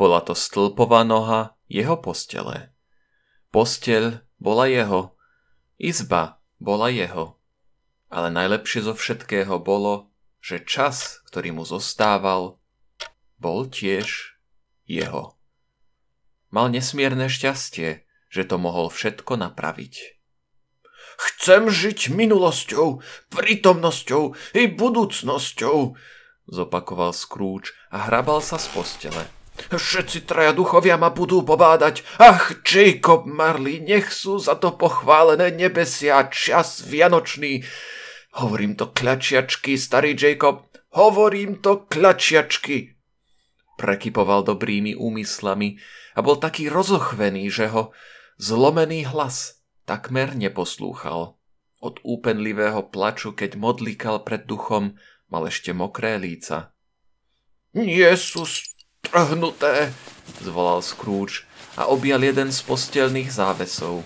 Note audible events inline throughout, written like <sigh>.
Bola to stĺpová noha jeho postele. Posteľ bola jeho, izba bola jeho. Ale najlepšie zo všetkého bolo, že čas, ktorý mu zostával, bol tiež jeho. Mal nesmierne šťastie, že to mohol všetko napraviť. Chcem žiť minulosťou, prítomnosťou i budúcnosťou, zopakoval Scrooge a hrabal sa z postele. Všetci traja duchovia ma budú pobádať. Ach, Jacob Marley, nech sú za to pochválené nebesia, čas vianočný. Hovorím to kľačiačky, starý Jacob, hovorím to kľačiačky. Prekypoval dobrými úmyslami a bol taký rozochvený, že ho zlomený hlas takmer neposlúchal. Od úpenlivého plaču, keď modlíkal pred duchom, mal ešte mokré líca. Nie sú strhnuté, zvolal Scrooge a objal jeden z postelných závesov.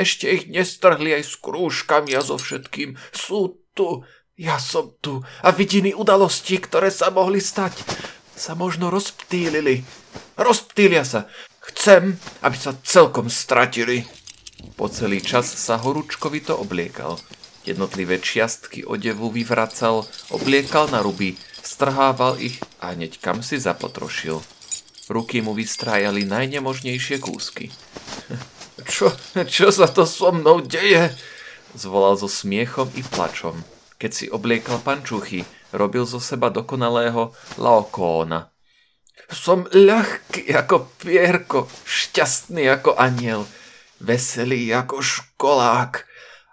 Ešte ich nestrhli aj s krúžkami a so všetkým. Sú tu, ja som tu a vidiny udalosti, ktoré sa mohli stať, sa možno rozptýlili. Rozptýlia sa. Chcem, aby sa celkom stratili. Po celý čas sa horúčkovito obliekal. Jednotlivé čiastky odevu vyvracal, obliekal na ruby, strhával ich a hneď kam si zapotrošil. Ruky mu vystrájali najnemožnejšie kúsky. <laughs> Čo, čo sa to so mnou deje? Zvolal so smiechom i plačom. Keď si obliekal pančuchy, robil zo seba dokonalého laokóna. Som ľahký ako pierko, šťastný ako aniel – veselý ako školák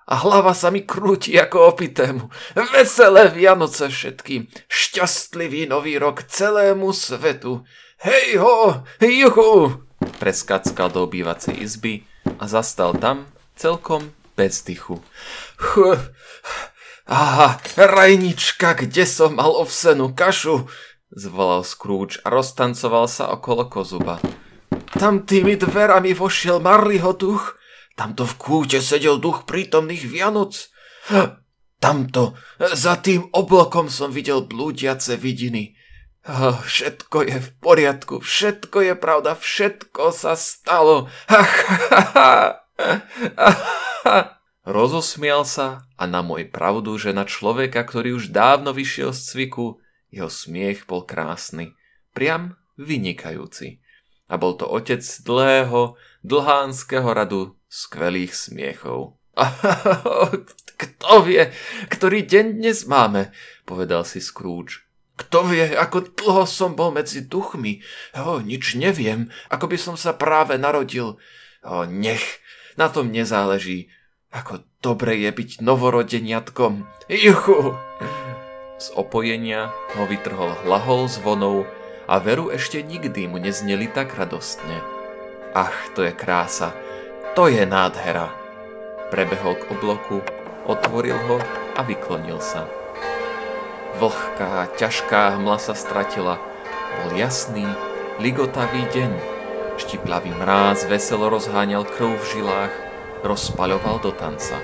a hlava sa mi krúti ako opitému. Veselé Vianoce všetkým, šťastlivý nový rok celému svetu. Hej ho, juhu! Preskackal do obývacej izby a zastal tam celkom bez dychu. Aha, rajnička, kde som mal ovsenú kašu? Zvolal Scrooge a roztancoval sa okolo kozuba. Tam tými dverami vošiel Marliho duch, tamto v kúte sedel duch prítomných Vianoc. Tamto, za tým oblokom som videl blúdiace vidiny. Všetko je v poriadku, všetko je pravda, všetko sa stalo. <laughs> Rozosmial sa a na môj pravdu, že na človeka, ktorý už dávno vyšiel z cviku, jeho smiech bol krásny, priam vynikajúci a bol to otec dlhého, dlhánskeho radu skvelých smiechov. <laughs> Kto vie, ktorý deň dnes máme, povedal si Scrooge. Kto vie, ako dlho som bol medzi duchmi? O, nič neviem, ako by som sa práve narodil. O, nech, na tom nezáleží. Ako dobre je byť novorodeniatkom. Juchu! Z opojenia ho vytrhol hlahol zvonov a veru ešte nikdy mu nezneli tak radostne. Ach, to je krása, to je nádhera. Prebehol k obloku, otvoril ho a vyklonil sa. Vlhká, ťažká hmla sa stratila. Bol jasný, ligotavý deň. Štiplavý mráz veselo rozháňal krv v žilách, rozpaľoval do tanca.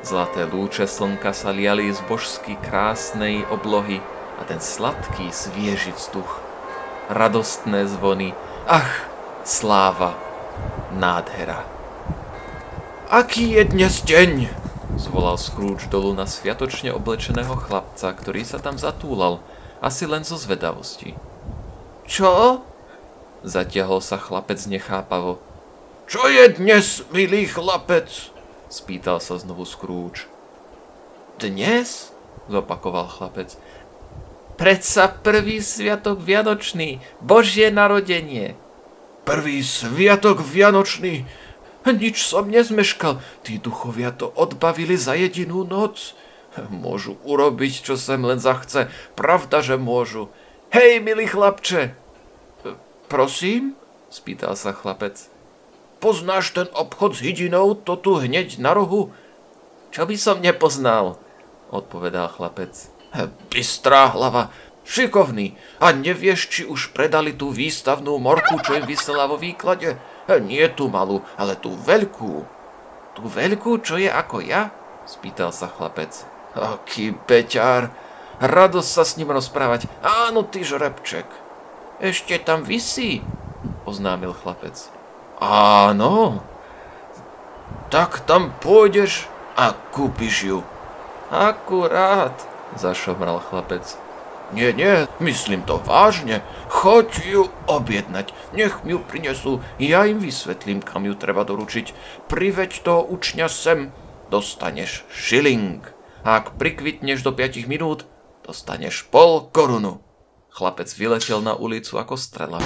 Zlaté lúče slnka sa liali z božsky krásnej oblohy a ten sladký, svieži vzduch radostné zvony. Ach, sláva, nádhera. Aký je dnes deň? Zvolal Scrooge dolu na sviatočne oblečeného chlapca, ktorý sa tam zatúlal, asi len zo zvedavosti. Čo? Zatiahol sa chlapec nechápavo. Čo je dnes, milý chlapec? Spýtal sa znovu Scrooge. Dnes? Zopakoval chlapec. Predsa prvý sviatok Vianočný, Božie narodenie. Prvý sviatok Vianočný? Nič som nezmeškal, tí duchovia to odbavili za jedinú noc. Môžu urobiť, čo sem len zachce, pravda, že môžu. Hej, milý chlapče! Prosím? spýtal sa chlapec. Poznáš ten obchod s hydinou, to tu hneď na rohu? Čo by som nepoznal, odpovedal chlapec. Bystrá hlava, šikovný. A nevieš, či už predali tú výstavnú morku, čo im vysela vo výklade? Nie tú malú, ale tú veľkú. Tú veľkú, čo je ako ja? Spýtal sa chlapec. Aký beťar. Radosť sa s ním rozprávať. Áno, ty žrebček. Ešte tam visí, oznámil chlapec. Áno. Tak tam pôjdeš a kúpiš ju. Akurát, zašomral chlapec. Nie, nie, myslím to vážne. Choď ju objednať. Nech mi ju prinesú. Ja im vysvetlím, kam ju treba doručiť. Priveď toho učňa sem. Dostaneš šiling. A ak prikvitneš do 5 minút, dostaneš pol korunu. Chlapec vyletel na ulicu ako strela.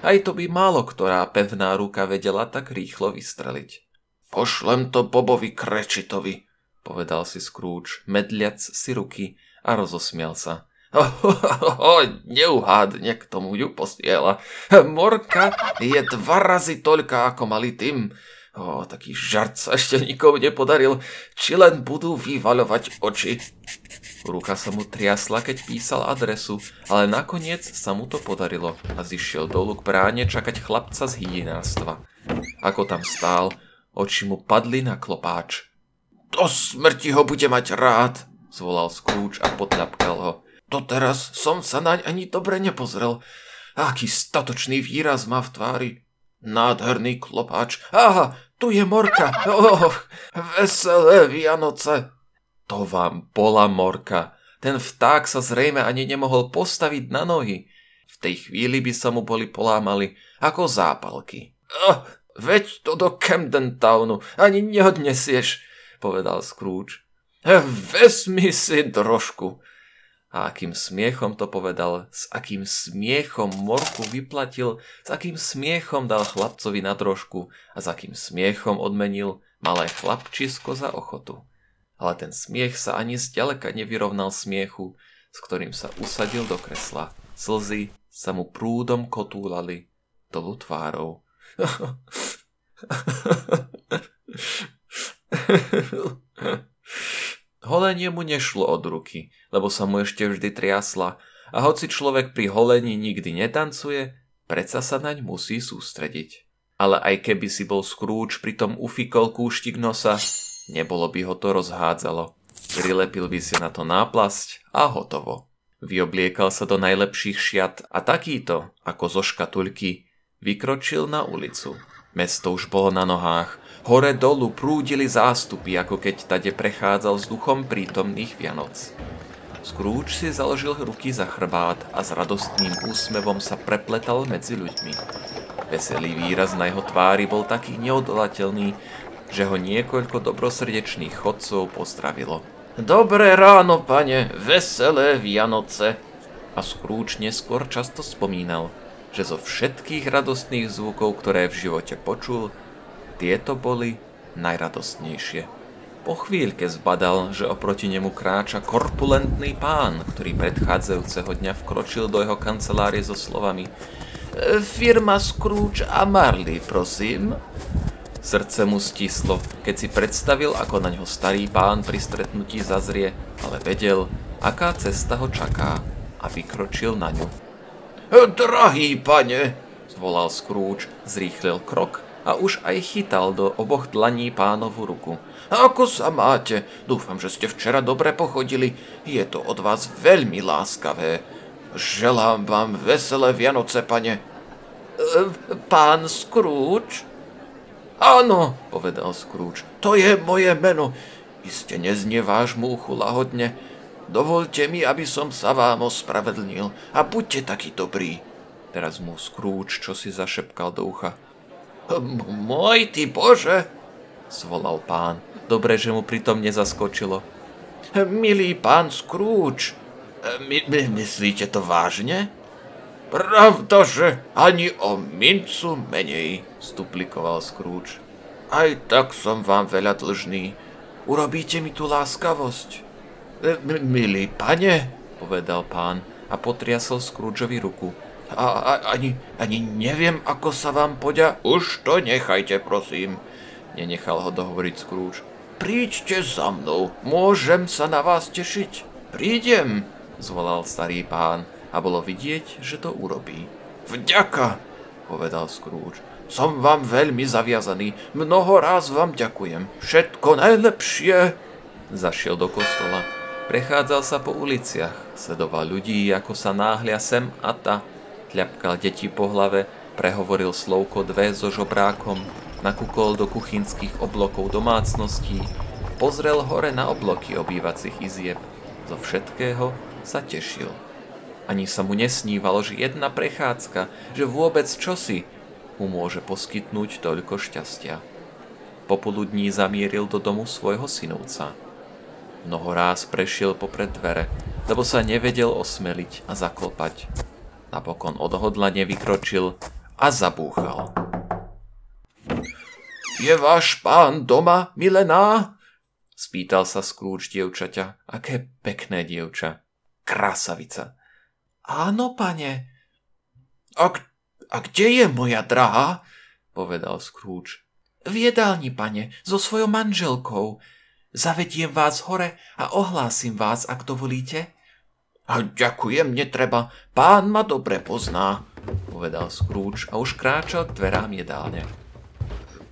Aj to by málo ktorá pevná ruka vedela tak rýchlo vystreliť. Pošlem to Bobovi Krečitovi, povedal si Scrooge, medliac si ruky a rozosmial sa. Neuhádne k tomu ju posiela. Morka je dva razy toľka ako malý tým. O, taký žart sa ešte nikomu nepodaril, či len budú vyvaľovať oči. Ruka sa mu triasla, keď písal adresu, ale nakoniec sa mu to podarilo a zišiel dolu k bráne čakať chlapca z hydináctva. Ako tam stál, oči mu padli na klopáč. Do smrti ho bude mať rád, zvolal Scrooge a potľapkal ho. Doteraz som sa naň ani dobre nepozrel. Aký statočný výraz má v tvári. Nádherný klopáč. Aha, tu je morka. Oh, veselé Vianoce. To vám bola morka. Ten vták sa zrejme ani nemohol postaviť na nohy. V tej chvíli by sa mu boli polámali ako zápalky. Oh, veď to do Camden Townu ani neodnesieš, povedal Scrooge. Vezmi si trošku. A akým smiechom to povedal, s akým smiechom morku vyplatil, s akým smiechom dal chlapcovi na drožku a s akým smiechom odmenil malé chlapčisko za ochotu. Ale ten smiech sa ani zďaleka nevyrovnal smiechu, s ktorým sa usadil do kresla. Slzy sa mu prúdom kotúlali dolu tvárou. <laughs> Holenie mu nešlo od ruky, lebo sa mu ešte vždy triasla a hoci človek pri holení nikdy netancuje, predsa sa naň musí sústrediť. Ale aj keby si bol skrúč, pritom ufikol kúštik nosa, nebolo by ho to rozhádzalo. Prilepil by si na to náplasť a hotovo. Vyobliekal sa do najlepších šiat a takýto, ako zo škatulky, vykročil na ulicu. Mesto už bolo na nohách Hore dolu prúdili zástupy, ako keď tade prechádzal s duchom prítomných Vianoc. Scrooge si založil ruky za chrbát a s radostným úsmevom sa prepletal medzi ľuďmi. Veselý výraz na jeho tvári bol taký neodolateľný, že ho niekoľko dobrosrdečných chodcov pozdravilo. Dobré ráno, pane, veselé Vianoce. A Scrooge neskôr často spomínal, že zo všetkých radostných zvukov, ktoré v živote počul, tieto boli najradostnejšie. Po chvíľke zbadal, že oproti nemu kráča korpulentný pán, ktorý predchádzajúceho dňa vkročil do jeho kancelárie so slovami Firma Scrooge a Marley, prosím. Srdce mu stislo, keď si predstavil, ako na ňo starý pán pri stretnutí zazrie, ale vedel, aká cesta ho čaká a vykročil na ňu. Drahý pane, zvolal Scrooge, zrýchlil krok a už aj chytal do oboch dlaní pánovu ruku. Ako sa máte? Dúfam, že ste včera dobre pochodili. Je to od vás veľmi láskavé. Želám vám veselé Vianoce, pane. E, pán Scrooge? Áno, povedal Scrooge. To je moje meno. Iste neznie váš múchu lahodne. Dovolte mi, aby som sa vám ospravedlnil a buďte taký dobrý. Teraz mu Scrooge čo si zašepkal do ucha. Môj ty Bože, zvolal pán. Dobre, že mu pritom nezaskočilo. Milý pán Scrooge, my, my, myslíte to vážne? Pravda, že ani o mincu menej, stuplikoval Scrooge. Aj tak som vám veľa dlžný. Urobíte mi tú láskavosť? M- milý pane, povedal pán a potriasol Scroogeovi ruku. A, a, ani, ani neviem, ako sa vám poďa... Už to nechajte, prosím. Nenechal ho dohovoriť Scrooge. Príďte za mnou, môžem sa na vás tešiť. Prídem, zvolal starý pán a bolo vidieť, že to urobí. Vďaka, povedal Scrooge. Som vám veľmi zaviazaný, mnoho ráz vám ďakujem. Všetko najlepšie. Zašiel do kostola. Prechádzal sa po uliciach, sledoval ľudí, ako sa náhlia sem a ta Tľapkal deti po hlave, prehovoril slovko dve so žobrákom, nakúkol do kuchynských oblokov domácností, pozrel hore na obloky obývacích izieb. Zo všetkého sa tešil. Ani sa mu nesnívalo, že jedna prechádzka, že vôbec čosi mu môže poskytnúť toľko šťastia. Popoludní zamieril do domu svojho synovca. Mnoho ráz prešiel popred dvere, lebo sa nevedel osmeliť a zaklopať. Napokon odhodlane vykročil a zabúchal. Je váš pán doma, milená? Spýtal sa Scrooge dievčaťa. Aké pekné dievča. Krasavica. Áno, pane. A, a kde je moja drahá? Povedal Scrooge. V jedálni, pane, so svojou manželkou. Zavediem vás hore a ohlásim vás, ak dovolíte. A ďakujem, netreba. Pán ma dobre pozná, povedal Scrooge a už kráčal k dverám jedálne.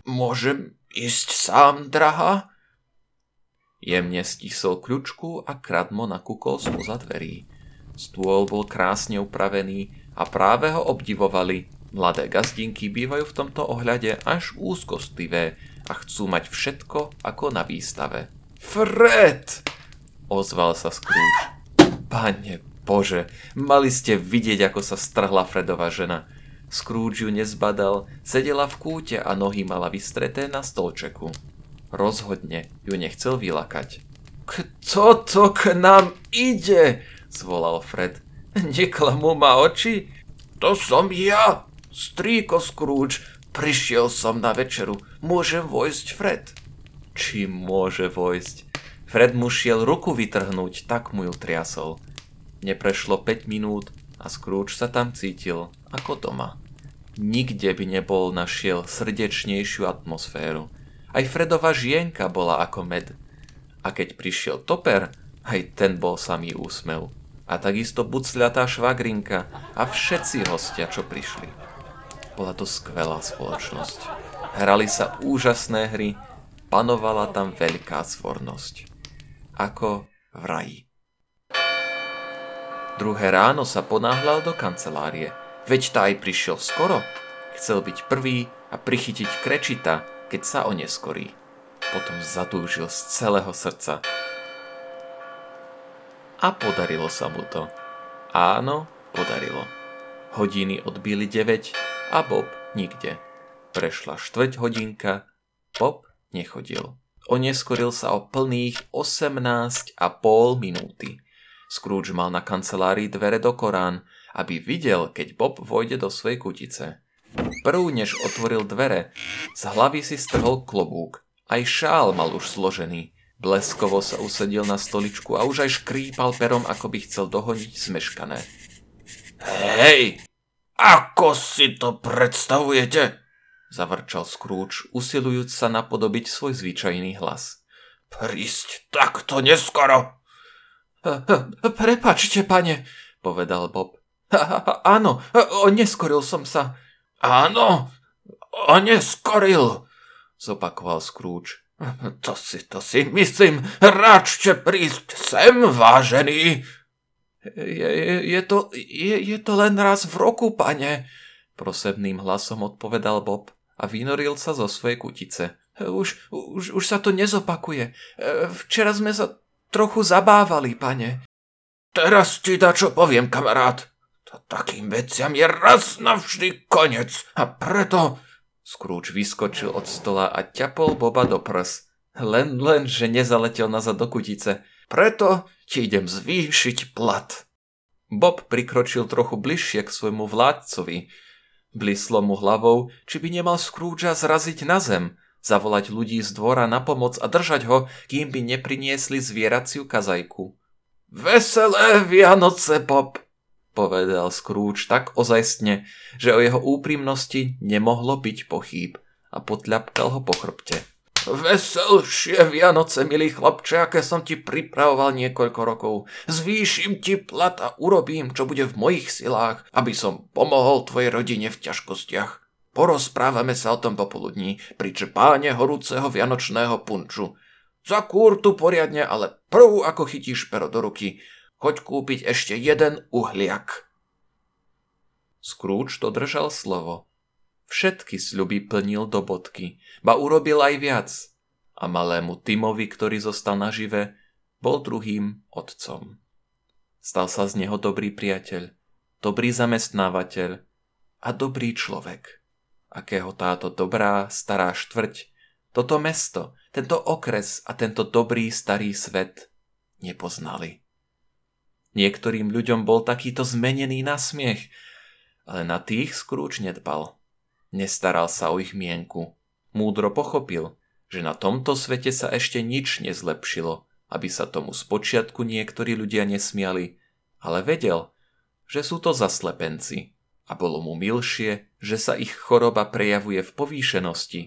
Môžem ísť sám, drahá? Jemne stisol kľučku a kradmo nakúkol spoza dverí. Stôl bol krásne upravený a práve ho obdivovali. Mladé gazdinky bývajú v tomto ohľade až úzkostlivé a chcú mať všetko ako na výstave. Fred! Ozval sa Scrooge. Pane Bože, mali ste vidieť, ako sa strhla Fredová žena. Scrooge ju nezbadal, sedela v kúte a nohy mala vystreté na stolčeku. Rozhodne ju nechcel vylakať. Kto to k nám ide? zvolal Fred. Neklamú ma oči? To som ja, strýko Scrooge. Prišiel som na večeru. Môžem vojsť, Fred? Či môže vojsť? Fred mu šiel ruku vytrhnúť, tak mu ju triasol. Neprešlo 5 minút a Scrooge sa tam cítil ako doma. Nikde by nebol našiel srdečnejšiu atmosféru. Aj Fredova žienka bola ako med. A keď prišiel Toper, aj ten bol samý úsmev. A takisto bucľatá švagrinka a všetci hostia, čo prišli. Bola to skvelá spoločnosť. Hrali sa úžasné hry, panovala tam veľká svornosť. Ako v raji. Druhé ráno sa ponáhľal do kancelárie – Veď tá aj prišiel skoro. Chcel byť prvý a prichytiť krečita, keď sa oneskorí. Potom zatúžil z celého srdca. A podarilo sa mu to. Áno, podarilo. Hodiny odbili 9 a Bob nikde. Prešla štvrť hodinka, Bob nechodil. Oneskoril sa o plných 18 a pol minúty. Scrooge mal na kancelárii dvere do Korán aby videl, keď Bob vojde do svojej kutice. Prv, než otvoril dvere, z hlavy si strhol klobúk. Aj šál mal už složený. Bleskovo sa usedil na stoličku a už aj škrípal perom, ako by chcel dohoniť zmeškané. Hej, ako si to predstavujete? Zavrčal Scrooge, usilujúc sa napodobiť svoj zvyčajný hlas. Prísť takto neskoro. Prepačte, pane, povedal Bob. Áno, oneskoril som sa. Áno, oneskoril, zopakoval Scrooge. To si, to si myslím, ráčte prísť sem, vážený. Je, je, je, to, je, je to len raz v roku, pane, prosebným hlasom odpovedal Bob a vynoril sa zo svojej kutice. Už, už, už sa to nezopakuje. Včera sme sa trochu zabávali, pane. Teraz ti da čo poviem, kamarát, to takým veciam je raz navždy konec a preto... Scrooge vyskočil od stola a ťapol Boba do prs. Len, len, že nezaletel nazad do kutice. Preto ti idem zvýšiť plat. Bob prikročil trochu bližšie k svojmu vládcovi. Blislo mu hlavou, či by nemal Scroogea zraziť na zem, zavolať ľudí z dvora na pomoc a držať ho, kým by nepriniesli zvieraciu kazajku. Veselé Vianoce, Bob! povedal Scrooge tak ozajstne, že o jeho úprimnosti nemohlo byť pochýb a potľapkal ho po chrbte. Veselšie Vianoce, milý chlapče, aké som ti pripravoval niekoľko rokov. Zvýšim ti plat a urobím, čo bude v mojich silách, aby som pomohol tvojej rodine v ťažkostiach. Porozprávame sa o tom popoludní pri čpáne horúceho vianočného punču. Zakúr tu poriadne, ale prv ako chytíš pero do ruky, choď kúpiť ešte jeden uhliak. Scrooge dodržal slovo. Všetky sľuby plnil do bodky, ba urobil aj viac. A malému Timovi, ktorý zostal nažive, bol druhým otcom. Stal sa z neho dobrý priateľ, dobrý zamestnávateľ a dobrý človek, akého táto dobrá stará štvrť, toto mesto, tento okres a tento dobrý starý svet nepoznali. Niektorým ľuďom bol takýto zmenený na smiech, ale na tých Scrooge nedbal. Nestaral sa o ich mienku. Múdro pochopil, že na tomto svete sa ešte nič nezlepšilo, aby sa tomu spočiatku niektorí ľudia nesmiali, ale vedel, že sú to zaslepenci a bolo mu milšie, že sa ich choroba prejavuje v povýšenosti,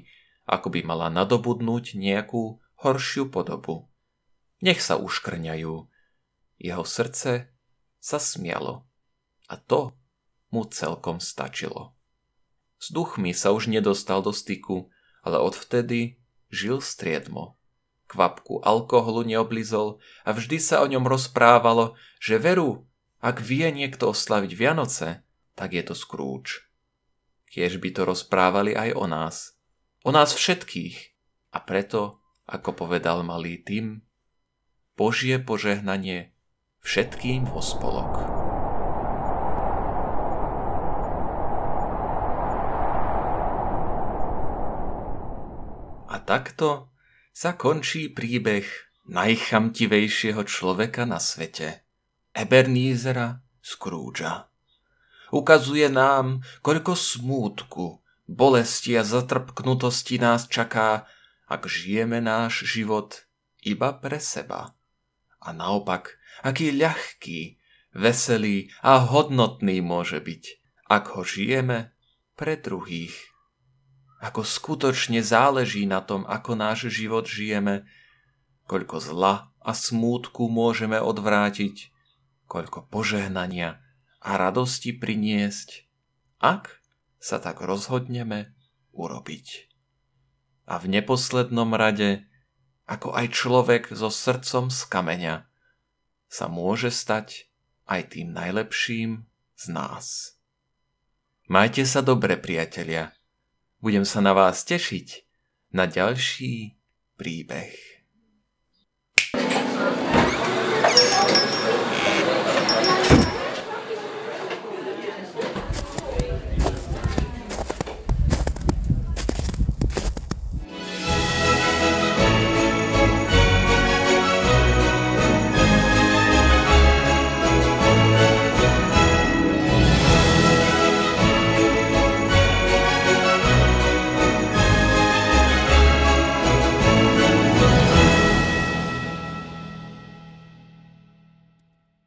ako by mala nadobudnúť nejakú horšiu podobu. Nech sa uškrňajú. Jeho srdce sa smialo. A to mu celkom stačilo. S duchmi sa už nedostal do styku, ale odvtedy žil striedmo. Kvapku alkoholu neoblizol a vždy sa o ňom rozprávalo, že veru, ak vie niekto oslaviť Vianoce, tak je to Scrooge. Kiež by to rozprávali aj o nás. O nás všetkých. A preto, ako povedal malý Tim, Božie požehnanie všetkým vo spolok. Takto sa končí príbeh najchamtivejšieho človeka na svete, Ebernízera Scroogea ukazuje nám, koľko smútku, bolesti a zatrpknutosti nás čaká, ak žijeme náš život iba pre seba. A naopak, aký ľahký, veselý a hodnotný môže byť, ak ho žijeme pre druhých. Ako skutočne záleží na tom, ako náš život žijeme, koľko zla a smútku môžeme odvrátiť, koľko požehnania a radosti priniesť, ak sa tak rozhodneme urobiť. A v neposlednom rade, ako aj človek so srdcom z kameňa, sa môže stať aj tým najlepším z nás. Majte sa dobre, priatelia. Budem sa na vás tešiť na ďalší príbeh.